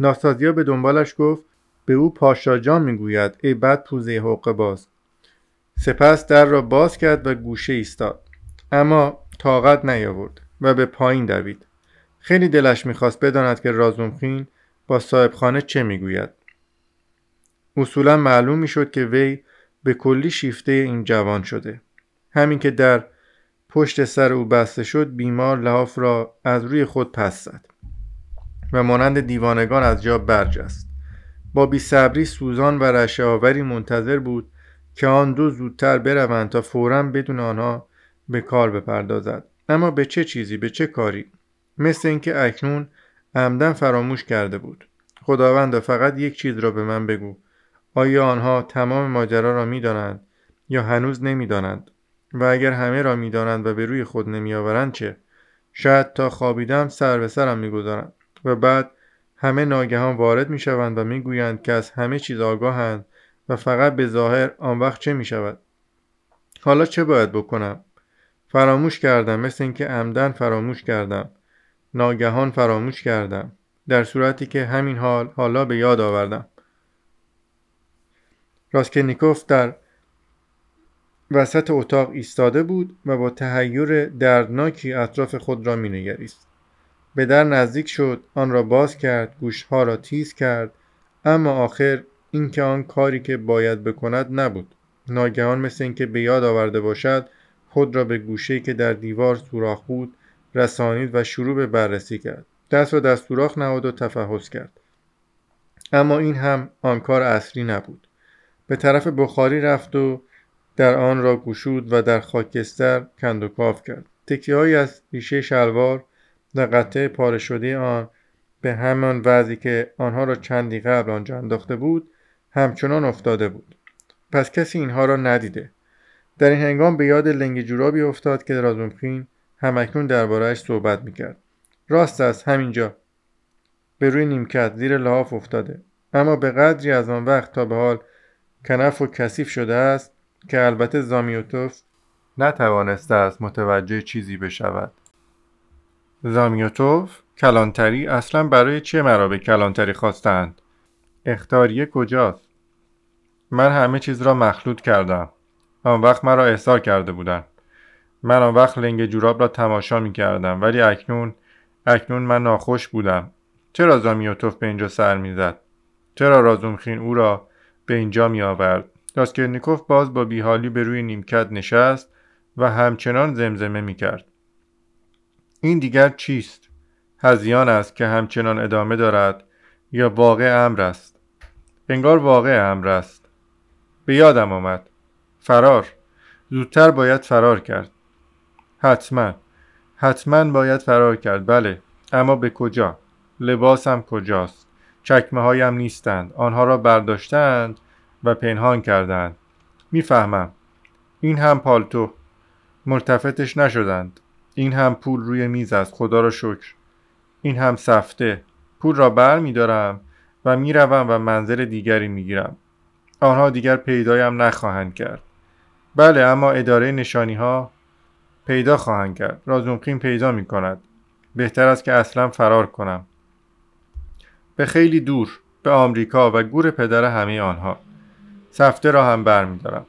ناستازیا به دنبالش گفت به او پاشا جان می‌گوید ای بد پوزه حق باز. سپس در را باز کرد و گوشه ایستاد. اما طاقت نیاورد و به پایین دوید. خیلی دلش می‌خواست بداند که رازومخین با صاحبخانه چه می‌گوید. اصولا معلوم می‌شد که وی به کلی شیفته این جوان شده. همین که در پشت سر او بسته شد بیمار لحاف را از روی خود پس زد. و مانند دیوانگان از جا برجست با بیصبری سوزان و رشه آوری منتظر بود که آن دو زودتر بروند تا فورا بدون آنها به کار بپردازد. اما به چه چیزی به چه کاری؟ مثل اینکه اکنون عمدن فراموش کرده بود. خداوند فقط یک چیز را به من بگو. آیا آنها تمام ماجرا را می‌دانند یا هنوز نمی‌دانند؟ و اگر همه را می‌دانند و به روی خود نمیآورند چه؟ شاید تا خوابیدم سر به سرم می‌گذارند. و بعد همه ناگهان وارد می‌شوند و می‌گویند که از همه چیز آگاهند و فقط به ظاهر آن وقت چه می شود حالا چه باید بکنم؟ فراموش کردم مثل اینکه عمدن فراموش کردم. ناگهان فراموش کردم. در صورتی که همین حال حالا به یاد آوردم. راسکنیکوف در وسط اتاق ایستاده بود و با تهیور دردناکی اطراف خود را مینگریست. به در نزدیک شد آن را باز کرد گوشها را تیز کرد. اما آخر اینکه آن کاری که باید بکند نبود. ناگهان مثل اینکه به یاد آورده باشد خود را به گوشه که در دیوار سوراخ بود رسانید و شروع به بررسی کرد. دست را در سوراخ نهاد و تفحص کرد. اما این هم آن کار اصلی نبود. به طرف بخاری رفت و در آن را گشود و در خاکستر کند و کاف کرد. تکیه از ریشه شلوار و قطعه پاره شده آن به همان وضعی که آنها را چندی قبل آنجا انداخته بود همچنان افتاده بود. پس کسی اینها را ندیده. در این هنگام به یاد لنگ جورابی افتاد که رازومخین همکنون دربارهش صحبت می‌کرد. راست است همینجا. به روی نیمکت زیر لحاف افتاده. اما به قدری از آن وقت تا به حال کنف و کثیف شده است که البته زامیوتوف نتوانسته است متوجه چیزی بشود. زامیوتوف کلانتری اصلا برای چه مرا به کلانتری خواستند؟ اختاریه کجاست؟ من همه چیز را مخلوط کردم. آن وقت مرا احضار کرده بودند. من آن وقت لنگ جوراب را تماشا می کردم ولی اکنون اکنون من ناخوش بودم. چرا زامیوتوف به اینجا سر می‌زد چرا رازومخین او را به اینجا می آورد؟ راسکرنیکوف باز با بیحالی به روی نیمکت نشست و همچنان زمزمه می کرد. این دیگر چیست؟ هزیان است که همچنان ادامه دارد یا واقع امر است؟ انگار واقع امر است. به یادم آمد. فرار. زودتر باید فرار کرد. حتما. حتما باید فرار کرد. بله. اما به کجا؟ لباسم کجاست؟ چکمه هایم نیستند. آنها را برداشتند و پنهان کردند. می‌فهمم. این هم پالتو. ملتفتش نشدند. این هم پول روی میز است. خدا را شکر. این هم سفته. پول را بر می دارم و می روم و منزل دیگری می گیرم. آنها دیگر پیدایم نخواهند کرد. بله اما اداره نشانی ها پیدا خواهند کرد. رازومخین پیدا می کند. بهتر است که اصلا فرار کنم. به خیلی دور به آمریکا و گور پدر همه آنها. سفته را هم بر می دارم.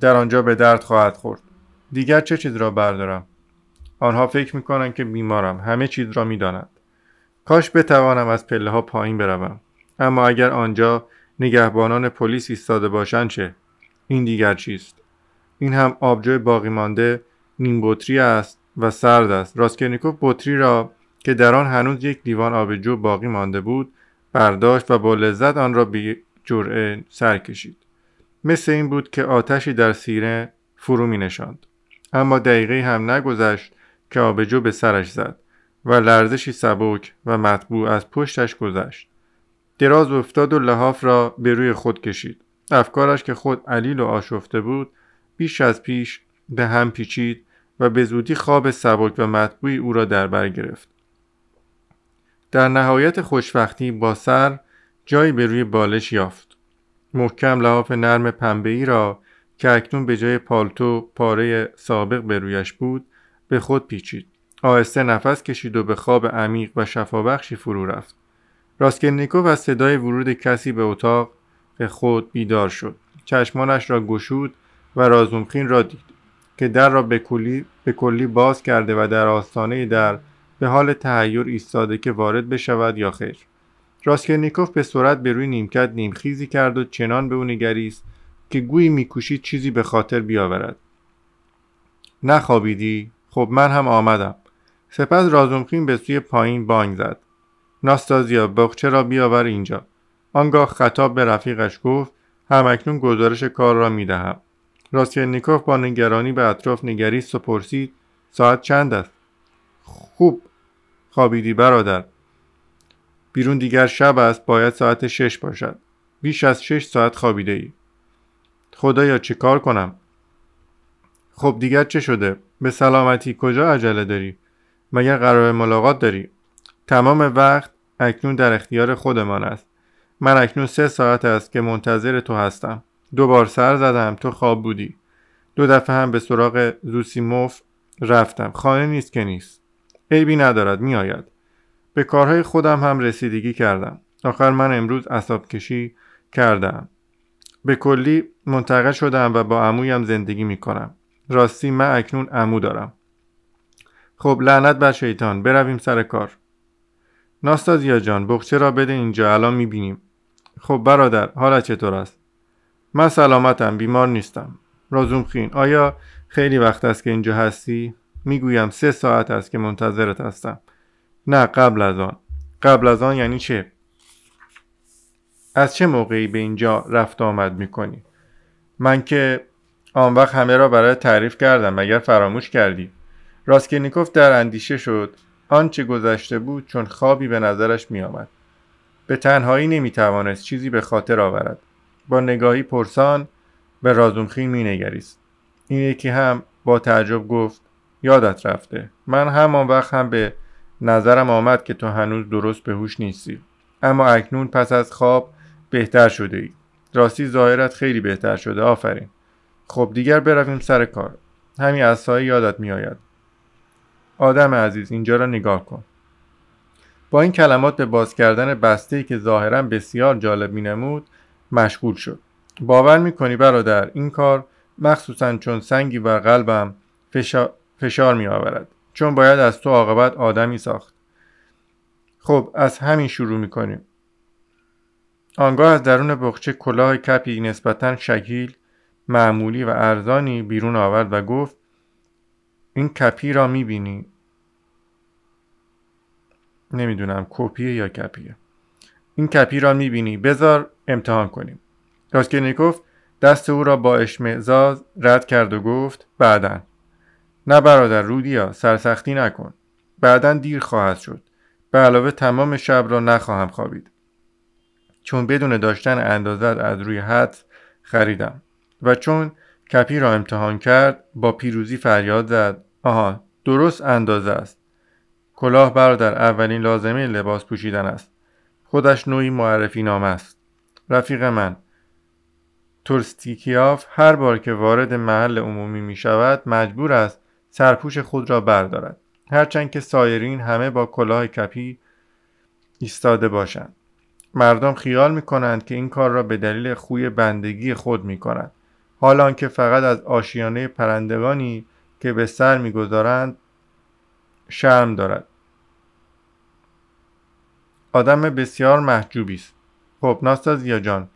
در آنجا به درد خواهد خورد. دیگر چه چیز را بردارم؟ آنها فکر می کنند که بیمارم. همه چیز را می دانند. کاش بتوانم از پله ها پایین بروم. اما اگر آنجا نگهبانان پلیس ایستاده باشند چه؟ این دیگر چیست؟ این هم آبجو باقی مانده نیم بطری است و سرد است. راسکرنیکوف بطری را که در آن هنوز یک لیوان آبجو باقی مانده بود برداشت و با لذت آن را به جرعه سر کشید. مثل این بود که آتشی در سینه فرو می نشاند. اما دقیقه هم نگذشت که آبجو به سرش زد و لرزشی سبک و مطبوع از پشتش گذشت. دراز افتاد و لحاف را به روی خود کشید. افکارش که خود علیل و آشفته بود بیش از پیش به هم پیچید و به زودی خواب سبک و مطبوعی او را در بر گرفت. در نهایت خوشبختی با سر جایی به روی بالش یافت. محکم لحاف نرم پنبه را که اکنون به جای پالتو پاره سابق به رویش بود به خود پیچید. آهسته نفس کشید و به خواب عمیق و شفابخشی فرو رفت. راسکلنیکوف از صدای ورود کسی به اتاق خود بیدار شد. چشمانش را گشود و رازومخین را دید که در را به کلی, به کلی باز کرده و در آستانه در به حال تهیر ایستاده که وارد بشود یا خیر. راسکلنیکوف به سرعت به روی نیمکت نیمخیزی کرد و چنان به او نگریست که گویی میکوشید چیزی به خاطر بیاورد. نخوابیدی؟ خب من هم آمدم. سپس رازومخین به سوی پایین بانگ زد. ناستازیا بخچه را بیاور اینجا؟ آنگاه خطاب به رفیقش گفت همکنون گزارش کار را می‌دهم. راسکلنیکوف با نگرانی به اطراف نگریست و پرسید ساعت چند است؟ خوب خوابیدی برادر. بیرون دیگر شب است باید ساعت شش باشد. بیش از شش ساعت خوابیده ای خدایا چه کار کنم؟ خب دیگر چه شده؟ به سلامتی کجا عجله داری؟ مگر قرار ملاقات داری؟ تمام وقت اکنون در اختیار خودمان است. من اکنون سه ساعت است که منتظر تو هستم. دو بار سر زدم تو خواب بودی. دو دفعه هم به سراغ زوسیموف رفتم. خانه نیست که نیست. عیبی ندارد میآید. به کارهای خودم هم رسیدگی کردم. آخر من امروز اصاب کشی کردم. به کلی منتقل شدم و با عمویم زندگی می کنم راستی من اکنون عمو دارم. خب لعنت بر شیطان برویم سر کار. ناستازیا جان بخچه را بده اینجا الان می‌بینیم. خب برادر حالت چطور است؟ من سلامتم بیمار نیستم. رازومخین آیا خیلی وقت است که اینجا هستی؟ می‌گویم سه ساعت است که منتظرت هستم. نه قبل از آن. قبل از آن یعنی چه؟ از چه موقعی به اینجا رفت آمد می‌کنی؟ من که آن وقت همه را برای تعریف کردم مگر فراموش کردی؟ راسکلنیکوف در اندیشه شد. آنچه گذشته بود چون خوابی به نظرش میآمد. به تنهایی نمی‌توانست چیزی به خاطر آورد. با نگاهی پرسان به رازومخین مینگریست. این یکی هم با تعجب گفت یادت رفته. من همان وقت هم به نظرم آمد که تو هنوز درست به هوش نیستی. اما اکنون پس از خواب بهتر شده ای راستی ظاهرت خیلی بهتر شده آفرین. خب دیگر برویم سر کار. همین اسایی یادت میآید. آدم عزیز اینجا را نگاه کن. با این کلمات به باز کردن بسته که ظاهرا بسیار جالب مینمود مشغول شد. باور می‌کنی برادر این کار مخصوصا چون سنگی بر قلبم فشار, فشار می آورد چون باید از تو عاقبت آدمی ساخت. خب از همین شروع می‌کنیم. آنگاه از درون بخچه کلاه کپی نسبتا شکیل معمولی و ارزانی بیرون آورد و گفت این کپی را می‌بینی؟ نمی‌دونم کپیه یا کپیه. این کپی را می‌بینی. بذار امتحان کنیم. راسکلنیکوف دست او را با اشمعزاز رد کرد و گفت بعدا. نه برادر رودیا سرسختی نکن. بعدا دیر خواهد شد. به علاوه تمام شب را نخواهم خوابید. چون بدون داشتن اندازت از روی حد خریدم. و چون کپی را امتحان کرد با پیروزی فریاد زد. آها درست اندازه است. کلاه برادر اولین لازمه لباس پوشیدن است. خودش نوعی معرفی نامه است. رفیق من. تورستیکیاف هر بار که وارد محل عمومی می شود مجبور است سرپوش خود را بردارد. هرچند که سایرین همه با کلاه کپی ایستاده باشند. مردم خیال می کنند که این کار را به دلیل خوی بندگی خود می کند حال که فقط از آشیانه پرندگانی که به سر می‌گذارند شرم دارد. آدم بسیار محجوبی است. خب ناستازیا جان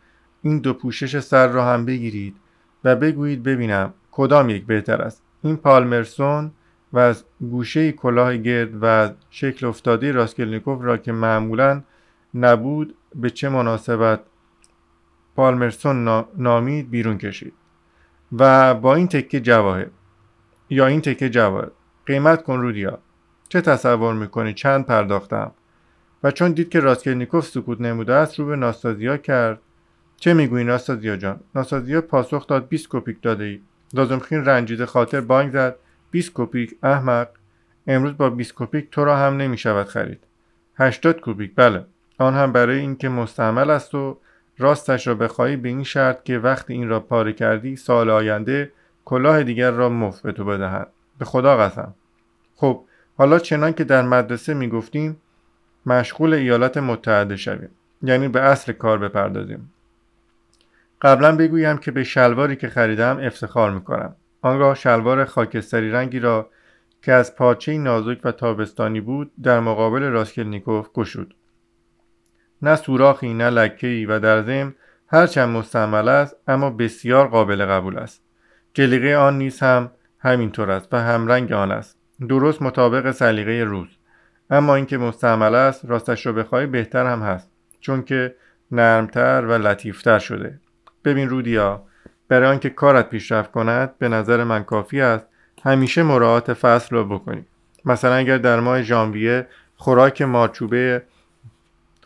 این دو پوشش سر را هم بگیرید و بگویید ببینم کدام یک بهتر است. این پالمرسون و از گوشه کلاه گرد و شکل افتاده راسکلنیکوف را که معمولا نبود به چه مناسبت پالمرسون نامید بیرون کشید. و با این تکه جواهر یا این تکه جواهر. قیمت کن رودیا. چه تصور می‌کنی؟ چند پرداختم؟ و چون دید که راسکلنیکوف سکوت نموده است رو به ناستازیا کرد. چه می‌گویی ناستازیا جان؟ ناستازیا پاسخ داد 20 کپیک داده ای. لازمخین رنجیده خاطر بانک زد. 20 کپیک احمق. امروز با 20 کپیک تو را هم نمی‌شود خرید. 80 کپیک بله. آن هم برای اینکه مستعمل است و راستش را بخواهی به این شرط که وقتی این را پاره کردی سال آینده کلاه دیگر را مفت به تو بدهند به خدا قسم. خب حالا چنان که در مدرسه می‌گفتیم مشغول ایالات متحده شویم. یعنی به اصل کار بپردازیم. قبلا بگویم که به شلواری که خریدم افتخار می‌کنم. آنگاه شلوار خاکستری رنگی را که از پارچه نازک و تابستانی بود در مقابل راسکلنیکوف گشود. نه سوراخی نه لکهای و در ضمن هرچند مستعمل است اما بسیار قابل قبول است. جلیقه آن نیز هم همینطور است و همرنگ آن است. درست مطابق سلیقه روز. اما اینکه مستعمل است راستش رو بخوای بهتر هم هست چون که نرمتر و لطیفتر شده. ببین رودیا برای آنکه کارت پیشرفت کند به نظر من کافی است همیشه مراعات فصل را بکنی. مثلا اگر در ماه ژانویه خوراک مارچوبه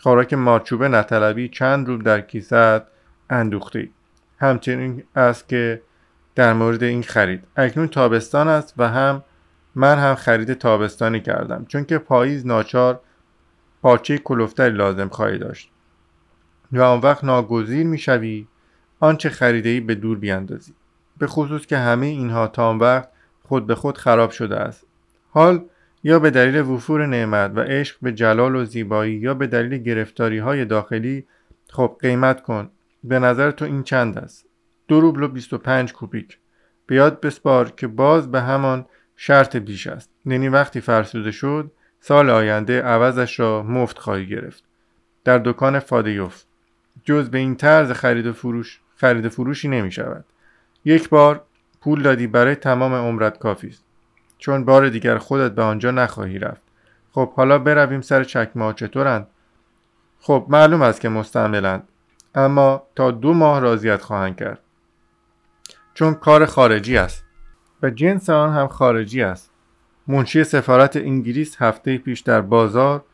خوراک مارچوبه نطلبی چند روب در کیسه اندوخته همچنین است که در مورد این خرید. اکنون تابستان است و هم من هم خرید تابستانی کردم چون که پاییز ناچار پارچه کلوفتری لازم خواهی داشت. و آن وقت ناگزیر می‌شوی آنچه خریده ای به دور بیاندازی. به خصوص که همه اینها تا آن وقت خود به خود خراب شده است. حال یا به دلیل وفور نعمت و عشق به جلال و زیبایی یا به دلیل گرفتاری های داخلی خب قیمت کن. به نظر تو این چند است؟ دو روبل و 25 کوپیک به یاد بسپار که باز به همان شرط بیش است. یعنی وقتی فرسوده شد سال آینده عوضش را مفت خواهی گرفت. در دکان فادیوف. جز به این طرز خرید و فروش خرید فروشی نمی شود یک بار پول دادی برای تمام عمرت کافی است. چون بار دیگر خودت به آنجا نخواهی رفت. خب حالا برویم سر چکمه ها چطورند؟ خب معلوم است که مستعملند. اما تا دو ماه راضیت خواهند کرد. چون کار خارجی است. و جنس آن هم خارجی است. منشی سفارت انگلیس هفته پیش در بازار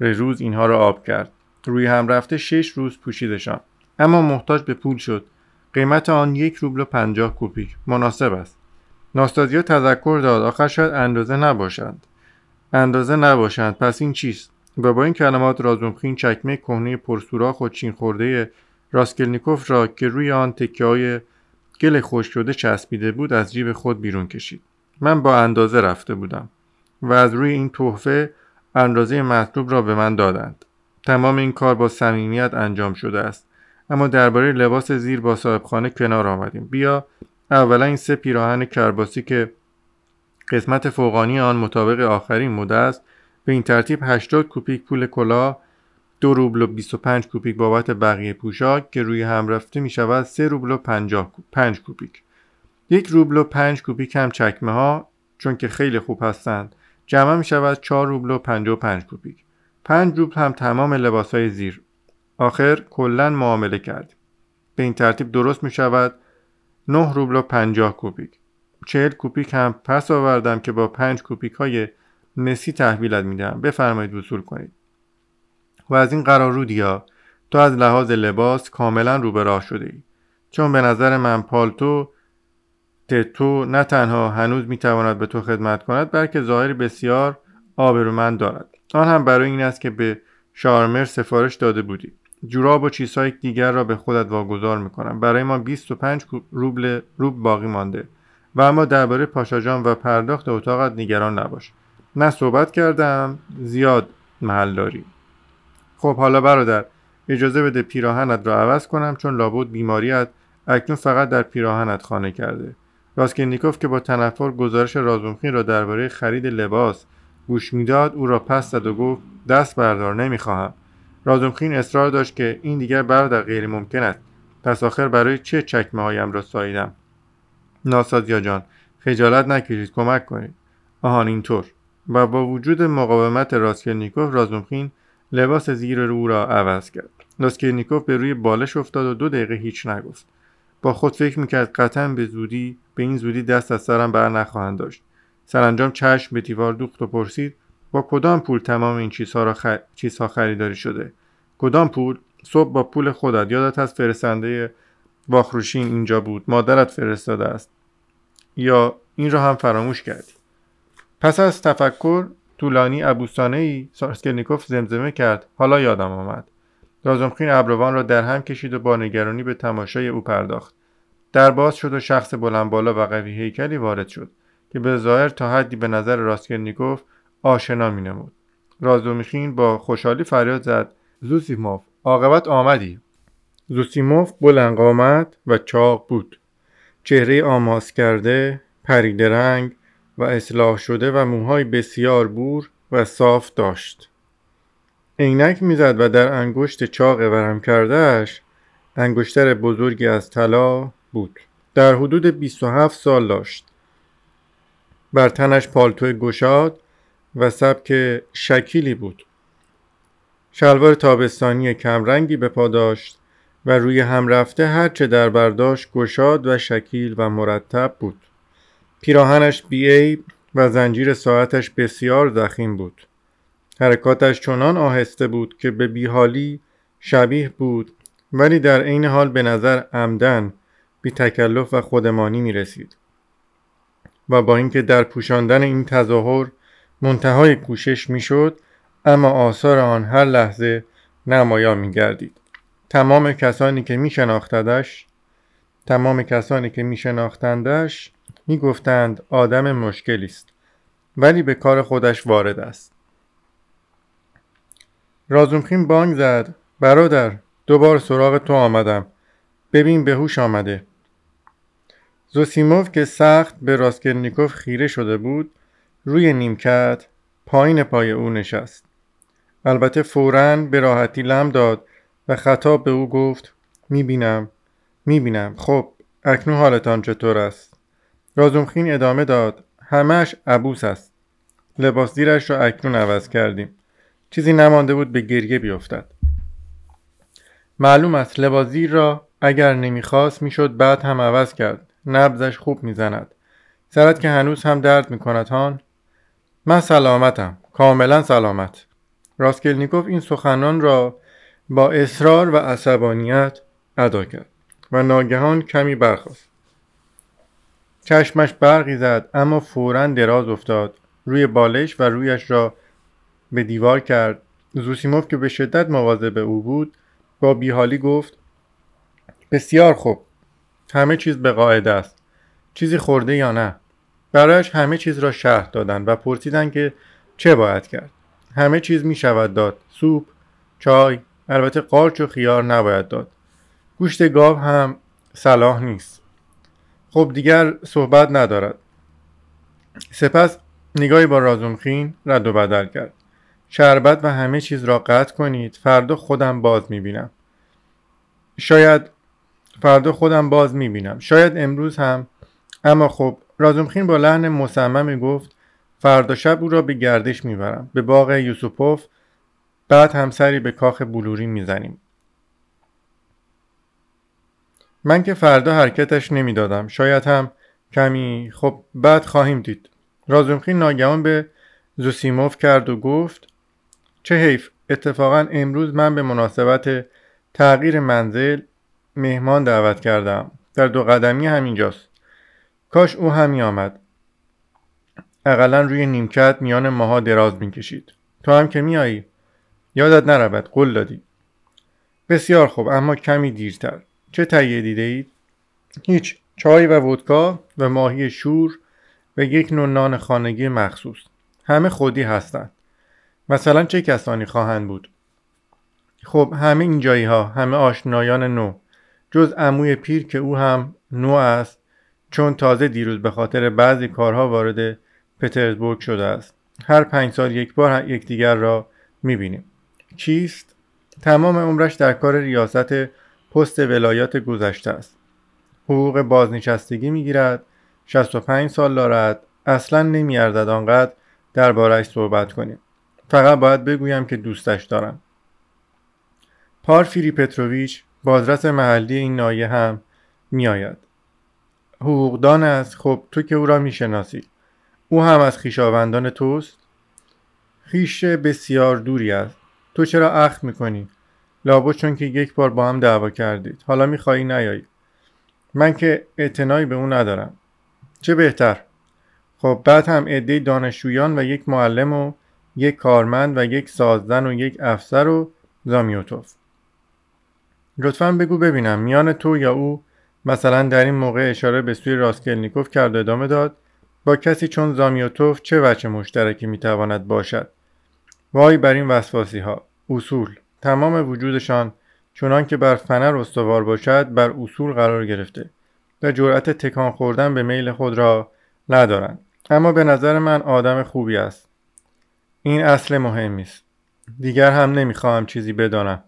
روز اینها را آب کرد. روی هم رفته شش روز پوشیدشان اما محتاج به پول شد. قیمت آن یک روبل و پنجاه کوپیک. مناسب است. ناستازیا تذکر داد. آخر شاید اندازه نباشند اندازه نباشند پس این چیست؟ و با این کلمات رازومخین چکمه کهنه پرسوراخ و چین خورده راسکلنیکوف را که روی آن تکه های گل خوش شده چسبیده بود از جیب خود بیرون کشید. من با اندازه رفته بودم و از روی این تحفه اندازه مطلوب را به من دادند. تمام این کار با صمیمیت انجام شده است. اما درباره لباس زیر با صاحبخانه کنار آمدیم. بیا اولا این سه پیراهن کرباسی که قسمت فوقانی آن مطابق آخرین مده است به این ترتیب 80 کوپیک پول کلاه دو روبل و 25 کوپیک بابت بقیه پوشاک که روی هم رفته می شود 3 روبل و 5 کوپیک. یک روبل و 5 کوپیک هم چکمه ها چون که خیلی خوب هستند جمع می شود 4 روبل و 55 کوپیک. 5 روبل هم تمام لباس های زیر. آخر کلا معامله کردیم. به این ترتیب درست می شود 9 روبل و 50 کوپیک. 40 کوپیک هم پس آوردم که با 5 کوپیک های مسی تحویلت میدم. بفرمایید وصول کنید. و از این قرار رودیا تو از لحاظ لباس کاملا رو به راه شده ای. چون به نظر من پالتو تتو نه تنها هنوز می‌تواند به تو خدمت کند بلکه ظاهر بسیار آبرومند دارد. آن هم برای این است که به شارمر سفارش داده بودی. جوراب و چیزهای دیگر را به خودت واگذار می‌کنم. برای ما 25 روبل روب باقی مانده. و اما درباره پاشاجان و پرداخت اتاقت نگران نباش. نه صحبت کردم زیاد محل داری. خب حالا برادر اجازه بده پیراهنت را عوض کنم چون لابد بیماریت اکنون فقط در پیراهنت خانه کرده. راسکلنیکوف که با تنفر گزارش رازومخین را درباره خرید لباس گوش می‌داد او را پس زد و گفت دست بردار نمی‌خواهم. رازومخین اصرار داشت که این دیگر برادر غیر ممکن است. پس آخر برای چه چکمه هایم را ساییدم؟ ناسازیا جان خجالت نکشید کمک کنید. آهان اینطور. و با وجود مقاومت راسکلنیکوف رازومخین لباس زیر رو را عوض کرد. راسکلنیکوف به روی بالش افتاد و دو دقیقه هیچ نگفت. با خود فکر می‌کرد قطعا به زودی به این زودی دست از سرم بر نخواهند داشت. سرانجام چشم به دیوار دوخت و پرسید با کدام پول تمام این چیزها, را خ... چیزها خریداری شده؟ کدام پول؟ صبح با پول خودت. یادت از فرستنده واخروشین اینجا بود. مادرت فرستاده است. یا این را هم فراموش کردی. پس از تفکر طولانی ابوسانه ای سارسکلنیکوف زمزمه کرد. حالا یادم آمد. رازمخین ابروان را در هم کشید و با نگرانی به تماشای او پرداخت. در باز شد و شخص بلند بالا و قوی هیکلی وارد شد که به ظاهر تا حدی به نظر راسکلنیکوف آشنا مینمود. رازومیخین با خوشحالی فریاد زد. زوسیموف عاقبت آمدی. زوسیموف بلند آمد و چاق بود. چهره آماس کرده پریده رنگ و اصلاح شده و موهای بسیار بور و صاف داشت. عینک می‌زد و در انگشت چاق ورم کردهش انگشتر بزرگی از طلا بود. در حدود 27 سال داشت. بر تنش پالتو گشاد و سبک شکیلی بود. شلوار تابستانی کمرنگی به پا داشت و روی هم رفته هرچه در برداشت گشاد و شکیل و مرتب بود. پیراهنش بیعیب و زنجیر ساعتش بسیار زخیم بود. حرکاتش چنان آهسته بود که به بیحالی شبیه بود ولی در عین حال به نظر عمدن بی تکلف و خودمانی می رسید و با اینکه در پوشاندن این تظاهر منتهای کوشش می شد اما آثار آن هر لحظه نمایان می گردید تمام کسانی که می شناختدش تمام کسانی که می شناختندش می گفتند آدم مشکلی است ولی به کار خودش وارد است. رازومخین بانگ زد برادر دوبار سراغ تو آمدم. ببین به هوش آمده. زوسیموف که سخت به راسکلنیکوف خیره شده بود روی نیمکت پایین پای او نشست. البته فورا به راحتی لم داد و خطاب به او گفت می‌بینم می‌بینم. خب اکنون حالتان چطور است؟ رازومخین ادامه داد همش عبوس است. لباس زیرش را اکنون عوض کردیم. چیزی نمانده بود به گریه بیفتد. معلوم است لباس زیر را اگر نمی‌خواست می‌شد بعد هم عوض کرد. نبزش خوب می‌زند. سرت که هنوز هم درد می‌کند هان. من سلامتم. کاملا سلامت. راسکلنیکوف این سخنان را با اصرار و عصبانیت ادا کرد و ناگهان کمی برخاست. چشمش برقی زد اما فورا دراز افتاد. روی بالش و رویش را به دیوار کرد. زوسیموف که به شدت مواظب او بود با بیحالی گفت بسیار خوب. همه چیز به قاعده است. چیزی خورده یا نه؟ برایش همه چیز را شهر دادند و پرسیدند که چه باید کرد. همه چیز می شود داد. سوپ چای البته قارچ و خیار نباید داد. گوشت گاو هم صلاح نیست. خب دیگر صحبت ندارد. سپس نگاهی با رازومخین رد و بدل کرد. شربت و همه چیز را قطع کنید. فردا خودم باز می‌بینم شاید فردا خودم باز می‌بینم شاید امروز هم. اما خب رازومخین با لحن مصممی گفت فردا شب او را به گردش می‌برم. به باغ یوسوپوف بعد هم سری به کاخ بلوری می‌زنیم. من که فردا حرکتش نمی‌دادم. شاید هم کمی. خب بعد خواهیم دید. رازومخین ناگهان به زوسیموف کرد و گفت چه حیف. اتفاقا امروز من به مناسبت تغییر منزل مهمان دعوت کردم. در دو قدمی همینجاست. کاش او همی آمد. اقلا روی نیمکت میان ماها دراز می‌کشید. تو هم که میایی یادت نرود قول دادی. بسیار خوب اما کمی دیرتر. چه تهیه دیده اید؟ هیچ. چای و ودکا و ماهی شور و یک نوع نان خانگی مخصوص. همه خودی هستند. مثلا چه کسانی خواهند بود؟ خب همه اینجایی ها همه آشنایان نو. جز عموی پیر که او هم نو است. چون تازه دیروز به خاطر بعضی کارها وارد پترزبورگ شده است. هر پنج سال یک بار یکدیگر را می‌بینیم. کیست تمام عمرش در کار ریاست پست ولایات گذشته است. حقوق بازنشستگی می‌گیرد 65 سال دارد اصلا نمیارزد آنقدر دربارهش صحبت کنیم. فقط باید بگویم که دوستش دارم. پارفیری پتروویچ بازرس محلی این نایه هم میآید. حقوقدان است. خب تو که او را می‌شناسی. او هم از خیشاوندان توست؟ خیش بسیار دوری است. تو چرا اخت می‌کنی؟ لابد چون که یک بار با هم دعوا کردید. حالا می‌خواهی نیایی. من که اعتنایی به او ندارم. چه بهتر؟ خب بعد هم عده دانشجویان و یک معلم و یک کارمند و یک سازدن و یک افسر و زامیوتوف. لطفا بگو ببینم میان تو یا او مثلا در این موقع اشاره به سوی راسکلنیکوف کرد و ادامه داد با کسی چون زامیوتوف چه وجه مشترکی می‌تواند باشد؟ وای بر این وسواسی ها اصول. تمام وجودشان چنان که بر فنر استوار باشد بر اصول قرار گرفته و جرأت تکان خوردن به میل خود را ندارند. اما به نظر من آدم خوبی است. این اصل مهمی است. دیگر هم نمی‌خواهم چیزی بدانم.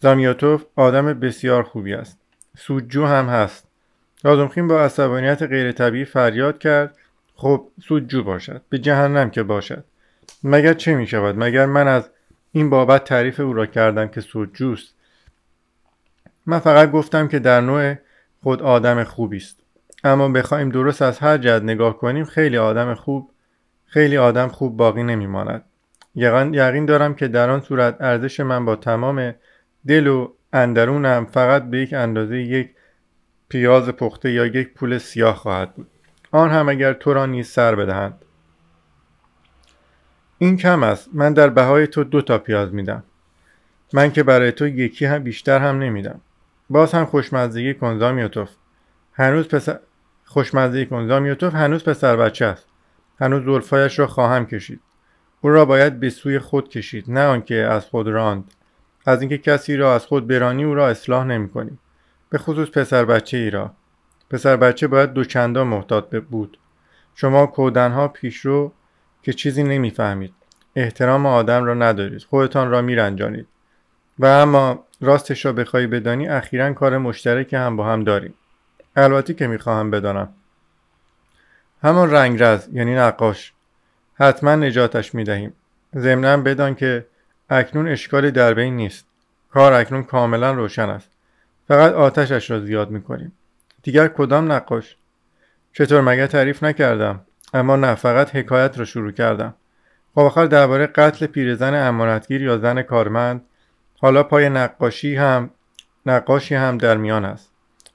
زامیاتوف آدم بسیار خوبی است. سودجو هم هست. رازمخین با عصبانیت غیر طبیعی فریاد کرد. خب سودجو باشد. به جهنم که باشد. مگر چه می شود؟ مگر من از این بابت تعریف او را کردم که سودجوست من فقط گفتم که در نوع خود آدم خوبی است. اما بخوایم درست از هر جد نگاه کنیم خیلی آدم خوب خیلی آدم خوب باقی نمیماند. یقین دارم که در آن صورت ارزش من با تمام دل و اندرونم فقط به یک اندازه یک پیاز پخته یا یک پول سیاه خواهد بود. آن هم اگر تو را نیز سر بدهند. این کم است. من در بهای تو دو تا پیاز میدم. من که برای تو یکی هم بیشتر هم نمیدم. باز هم خوشمزدگی کن زامیوتوف هنوز پسر خوشمزدگی کن زامیوتوف هنوز پسر بچه است. هنوز زلفایش را خواهم کشید. او را باید به سوی خود کشید نه آنکه از خود راند. از اینکه کسی را از خود برانی او را اصلاح نمی کنی. به خصوص پسر بچه ای را. پسر بچه باید دوچندان محتاط بود. شما کودنها پیشرو که چیزی نمی‌فهمید. احترام آدم را ندارید. خودتان را میرنجانید. و اما راستش را بخوای بدانی اخیرا کار مشترک هم با هم داریم. البته که می‌خواهم بدانم. همان رنگرز یعنی نقاش حتما نجاتش می‌دهیم. ضمنا بدان که اکنون اشکالی در بین نیست. کار اکنون کاملا روشن است. فقط آتشش را زیاد می‌کنیم. دیگر کدام نقاش؟ چطور مگه تعریف نکردم؟ اما نه فقط حکایت را شروع کردم. خب آخر درباره قتل پیرزن امانتگیر یا زن کارمند حالا پای نقاشی هم نقاشی هم در میان است.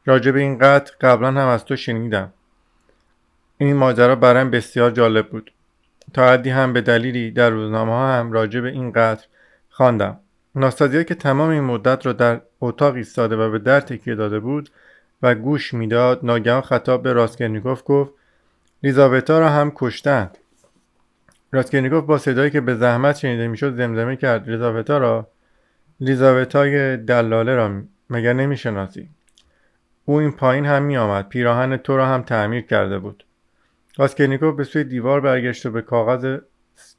راجع به این قتل قبلا هم از تو شنیدم. این ماجرا برایم بسیار جالب بود. تا حدی هم به دلیلی در روزنامه ها هم راجع به این قتل خواندم. ناستازیا که تمام این مدت را در اتاق ایستاده و به در تکیه داده بود و گوش می‌داد. ناگهان خطاب به راسکرنیکوف گفت لیزاوتا را هم کشتند. راسکرنیکوف با صدایی که به زحمت شنیده می‌شد زمزمه کرد. لیزاوتا را؟ لیزاوتای دلاله را. مگر نمی‌شناسی؟ او این پایین هم میآمد. پیراهن تو را هم تعمیر کرده بود. راسکرنیکوف به سوی دیوار برگشت و به کاغذ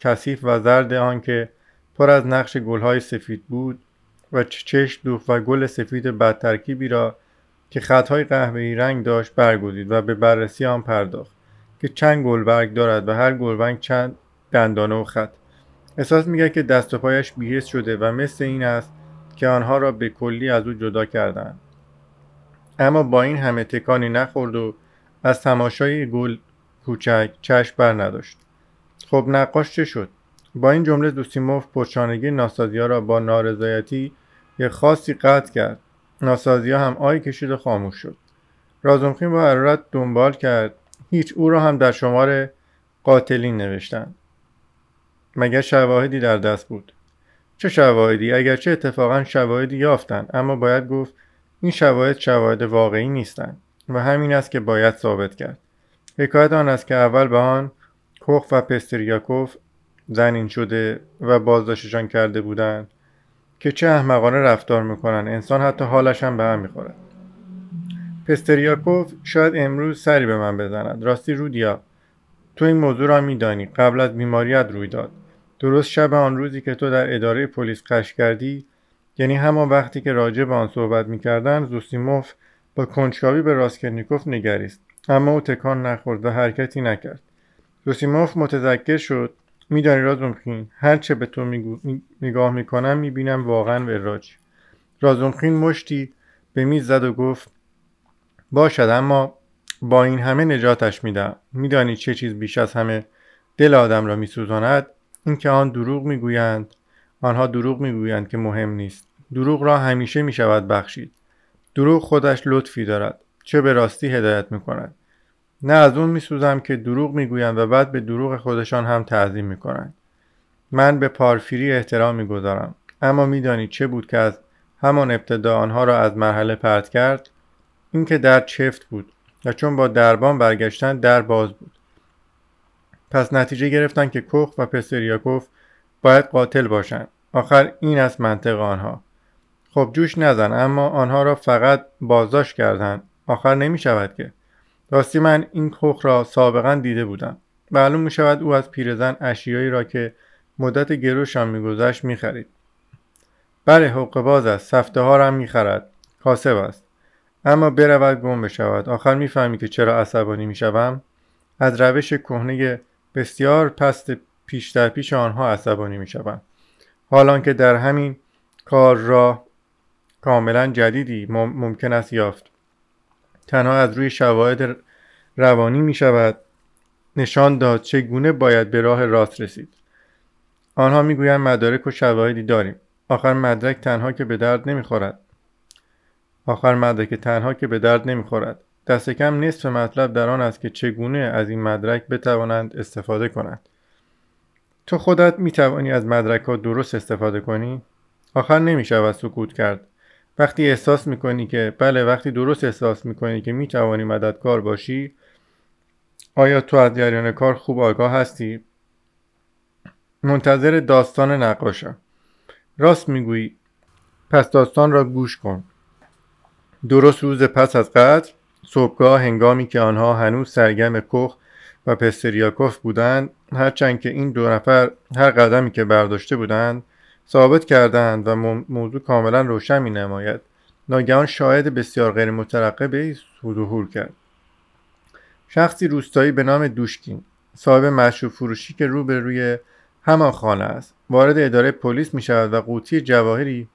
کثیف و زرد آن که پر از نقش گلهای سفید بود و چشم دوخت و گل سفید بدترکیبی را که خطهای قهوه‌ای رنگ داشت برگزید و به بررسی آن پرداخت که چند گلبرگ دارد و هر گلبرگ چند دندانه و خط. احساس می‌کرد که دست و پایش بیهست شده و مثل این است که آنها را به کلی از او جدا کردند اما با این همه تکانی نخورد و از تماشای گل کوچک چشم بر نداشت. خب نقاش چه شد؟ با این جمله دوسیموف پرچانگی ناسازیا را با نارضایتی یک خاصی قطع کرد. ناسازیا هم آی کشید و خاموش شد. رازمخین با حرارت دنبال کرد. هیچ او را هم در شمار قاتلین نوشتند مگر شواهدی در دست بود؟ چه شواهدی؟ اگرچه اتفاقا شواهدی یافتند اما باید گفت این شواهد شواهد واقعی نیستند و همین است که باید ثابت کرد. حکایت آن است که اول به آن کوخ و پستریاکوف زنین شده و بازداشتشان کرده بودند که چه احمقانه رفتار می‌کنن. انسان حتی حالش هم به هم می‌خورد پستریاکوف شاید امروز سری به من بزند. راستی رودیا تو این موضوع را میدانی. قبل از بیماریت روی داد. درست شب آن روزی که تو در اداره پلیس قش کردی یعنی همان وقتی که راجع به آن صحبت می‌کردند زوسیموف با کنجکاوی به راسکرنیکوف نگریست. اما او تکان نخورد و حرکتی نکرد. زوسیموف متذکر شد میدانی رازومخین هر چه به تو نگاه می‌کنم می‌بینم واقعا وراج. رازومخین مشتی به میز زد و گفت باشد اما با این همه نجاتش میدم. میدانی چه چیز بیش از همه دل آدم را میسوزاند؟ اینکه آن دروغ می‌گویند. آنها دروغ می‌گویند که مهم نیست. دروغ را همیشه می‌شود بخشید. دروغ خودش لطفی دارد. چه به راستی هدایت می‌کند. نه از اون میسوزم که دروغ می‌گویند و بعد به دروغ خودشان هم تعظیم می‌کنند من به پارفیری احترام می‌گذارم اما میدانی چه بود که از همان ابتدا آنها را از مرحله پرت کرد؟ اینکه در چفت بود و چون با دربان برگشتن در باز بود. پس نتیجه گرفتن که کوخ و پسریاکوف باید قاتل باشند آخر این است منطق آنها. خب جوش نزن اما آنها را فقط بازداشت کردند آخر نمی شود که. راستی من این کخ را سابقا دیده بودم. معلوم می او از پیرزن اشیایی را که مدت گروشان میگذشت می‌خرید. بله حق باز است. سفته ها را هم می‌خرد. کاسب است. اما برود گم بشود. آخر می‌فهمی که چرا عصبانی می‌شوم؟ از روش کهنه بسیار پست پیش در پیش آنها عصبانی می‌شوم. حالان که در همین کار را کاملا جدیدی ممکن است یافت. تنها از روی شواهد روانی می شود نشان داد چگونه باید به راه راست رسید. آنها می‌گویند مدارک و شواهدی داریم. آخر مدرک تنها که به درد نمی‌خورد آخر مدرک تنها که به درد نمی‌خورد دست کم نصف مطلب در آن است که چگونه از این مدرک بتوانند استفاده کنند. تو خودت می توانی از مدرک ها درست استفاده کنی؟ آخر نمی شود سکوت کرد. وقتی احساس می کنی که بله وقتی درست احساس می کنی که می توانی مددکار باشی آیا تو از جریان کار خوب آگاه هستی؟ منتظر داستان نقاشم. راست می‌گویی. پس داستان را گوش کن. درست روز پس از قتل صبحگاه هنگامی که آنها هنوز سرگرم کخ و پستریاکوف بودند هرچند که این دو نفر هر قدمی که برداشته بودند ثابت کردند و موضوع کاملا روشن می نماید ناگهان شاهد بسیار غیر مترقبه ظهور کرد. شخصی روستایی به نام دوشکین صاحب مشروب فروشی که روبروی همان خانه است. وارد اداره پلیس می شود و قوطی جواهری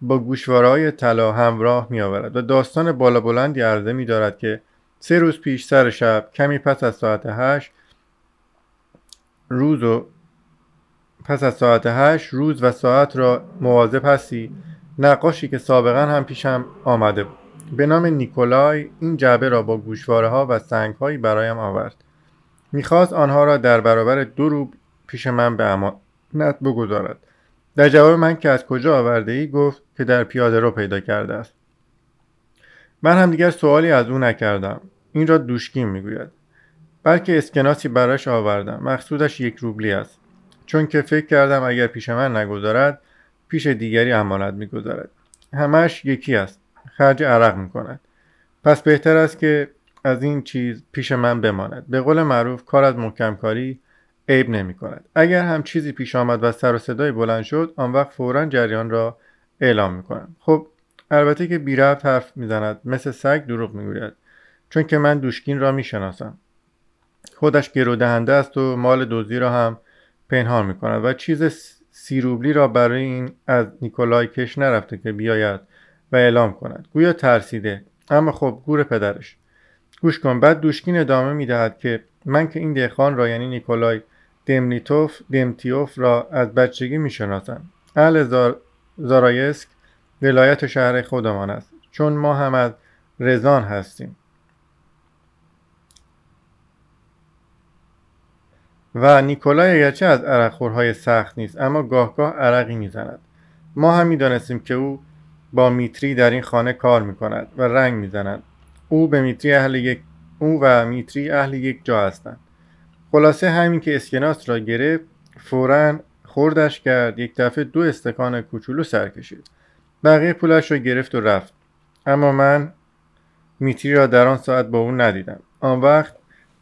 با گوشوارهای طلا همراه می آورد و داستان بالا بلندی عرضه می دارد که سه روز پیش سر شب کمی پس از ساعت هشت روز و پس از ساعت هشت روز و ساعت را مواظب هستی. نقاشی که سابقا هم پیشم آمده بود. به نام نیکولای این جعبه را با گوشواره ها و سنگ هایی برایم آورد. می‌خواست آنها را در برابر دو روب پیش من به امانت بگذارد. در جواب من که از کجا آورده ای گفت که در پیاده رو پیدا کرده است. من هم دیگر سوالی از او نکردم. این را دوشکین می‌گوید. بلکه اسکناسی براش آوردم. مقصودش یک روبلی است. چون که فکر کردم اگر پیش من نگذارد پیش دیگری امانت می‌گذارد. همش یکی است. خرج عرق می‌کند. پس بهتر است که از این چیز پیش من بماند. به قول معروف کار از محکم کاری عیب نمی کند اگر هم چیزی پیش آمد و سر و صدای بلند شد آن وقت فورا جریان را اعلام می کنم خب البته که بی رفت حرف می‌زند. مثل سگ دروغ می‌گوید. چون که من دوشکین را می‌شناسم. خودش گرو دهنده است و مال دزدی را هم پنهان می کند و چیز سیروبلی را برای این از نیکولای کش نرفته که بیاید و اعلام کند. گویا ترسیده اما خب گور پدرش. گوش کن بعد دوشکین ادامه می‌دهد که من که این دهخان را یعنی نیکولای دمنیتوف دمتیوف را از بچگی می‌شناسم. اهل زار... زارایسک ولایت شهر خودمان است. چون ما هم از رزان هستیم. و نیکولای اگرچه از عرقخورهای سخت نیست اما گاهگاه عرقی می‌زند. ما هم می‌دانستیم که او با میتری در این خانه کار می‌کند و رنگ می‌زند. او به میتری اهل یک او و میتری اهل یک جا هستند. خلاصه همین که اسکناس را گرفت فورا خوردش کرد یک دفعه دو استکان کوچولو سر کشید. بقیه پولش را گرفت و رفت. اما من میتری را در آن ساعت با او ندیدم. آن وقت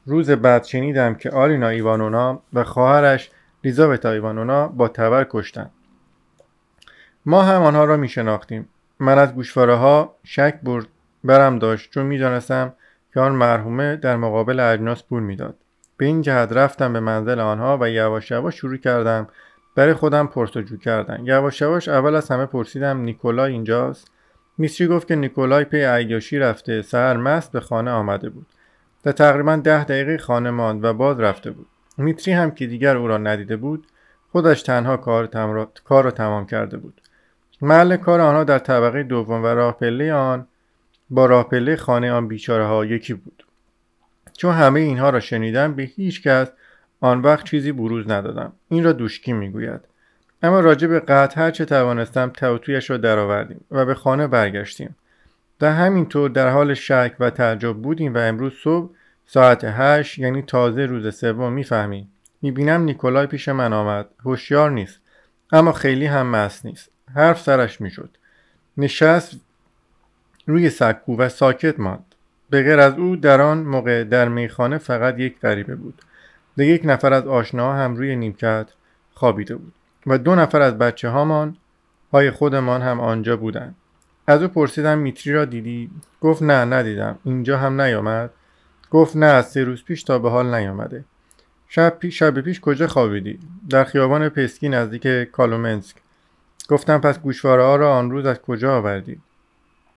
روز بعد شنیدم که آلینا ایوانونا و خواهرش لیزاوتا ایوانونا با تبر کشتند ما هم آنها را می شناختیم من از گوشواره ها شک برد برم داشت چون می‌دانستم که آن مرحومه در مقابل اجناس پول می‌داد. به این جهت رفتم به منزل آنها و یواش یواش شروع کردم برای خودم پرسجو کردن. یواش یواش اول از همه پرسیدم نیکولای اینجاست؟ میسری گفت که نیکولای پی عیاشی رفته سهر مست به خانه آمده بود. و تقریبا ده دقیقه خانه ماند و باز رفته بود. میتری هم که دیگر او را ندیده بود خودش تنها کار, کار را تمام کرده بود. محل کار آنها در طبقه دوم و راه پله آن با راه پله خانه آن بیچاره ها یکی بود. چون همه اینها را شنیدم به هیچ کس آن وقت چیزی بروز ندادم. این را دوشکی می‌گوید. اما راجع به قطع هر چه توانستم توتویش را درآوردیم و به خانه برگشتیم. و همینطور در حال شک و تعجب بودیم و امروز صبح ساعت هشت یعنی تازه روز سوم می‌فهمیم. می‌بینم نیکولای پیش من آمد. هوشیار نیست. اما خیلی هم مست نیست. حرف سرش می‌شد. نشست روی سکو و ساکت ماند. به غیر از او در آن موقع در میخانه فقط یک غریبه بود و یک نفر از آشناها هم روی نیمکت خوابیده بود و دو نفر از بچه هامان های خودمان هم آنجا بودند. از او پرسیدم میتری را دیدی؟ گفت نه ندیدم. اینجا هم نیامد؟ گفت نه از سه روز پیش تا به حال نیامده. شب پیش شب پیش کجا خوابیدی؟ در خیابان پسکی نزدیک کالومنسک. گفتم پس گوشواره ها را آن روز از کجا آوردی؟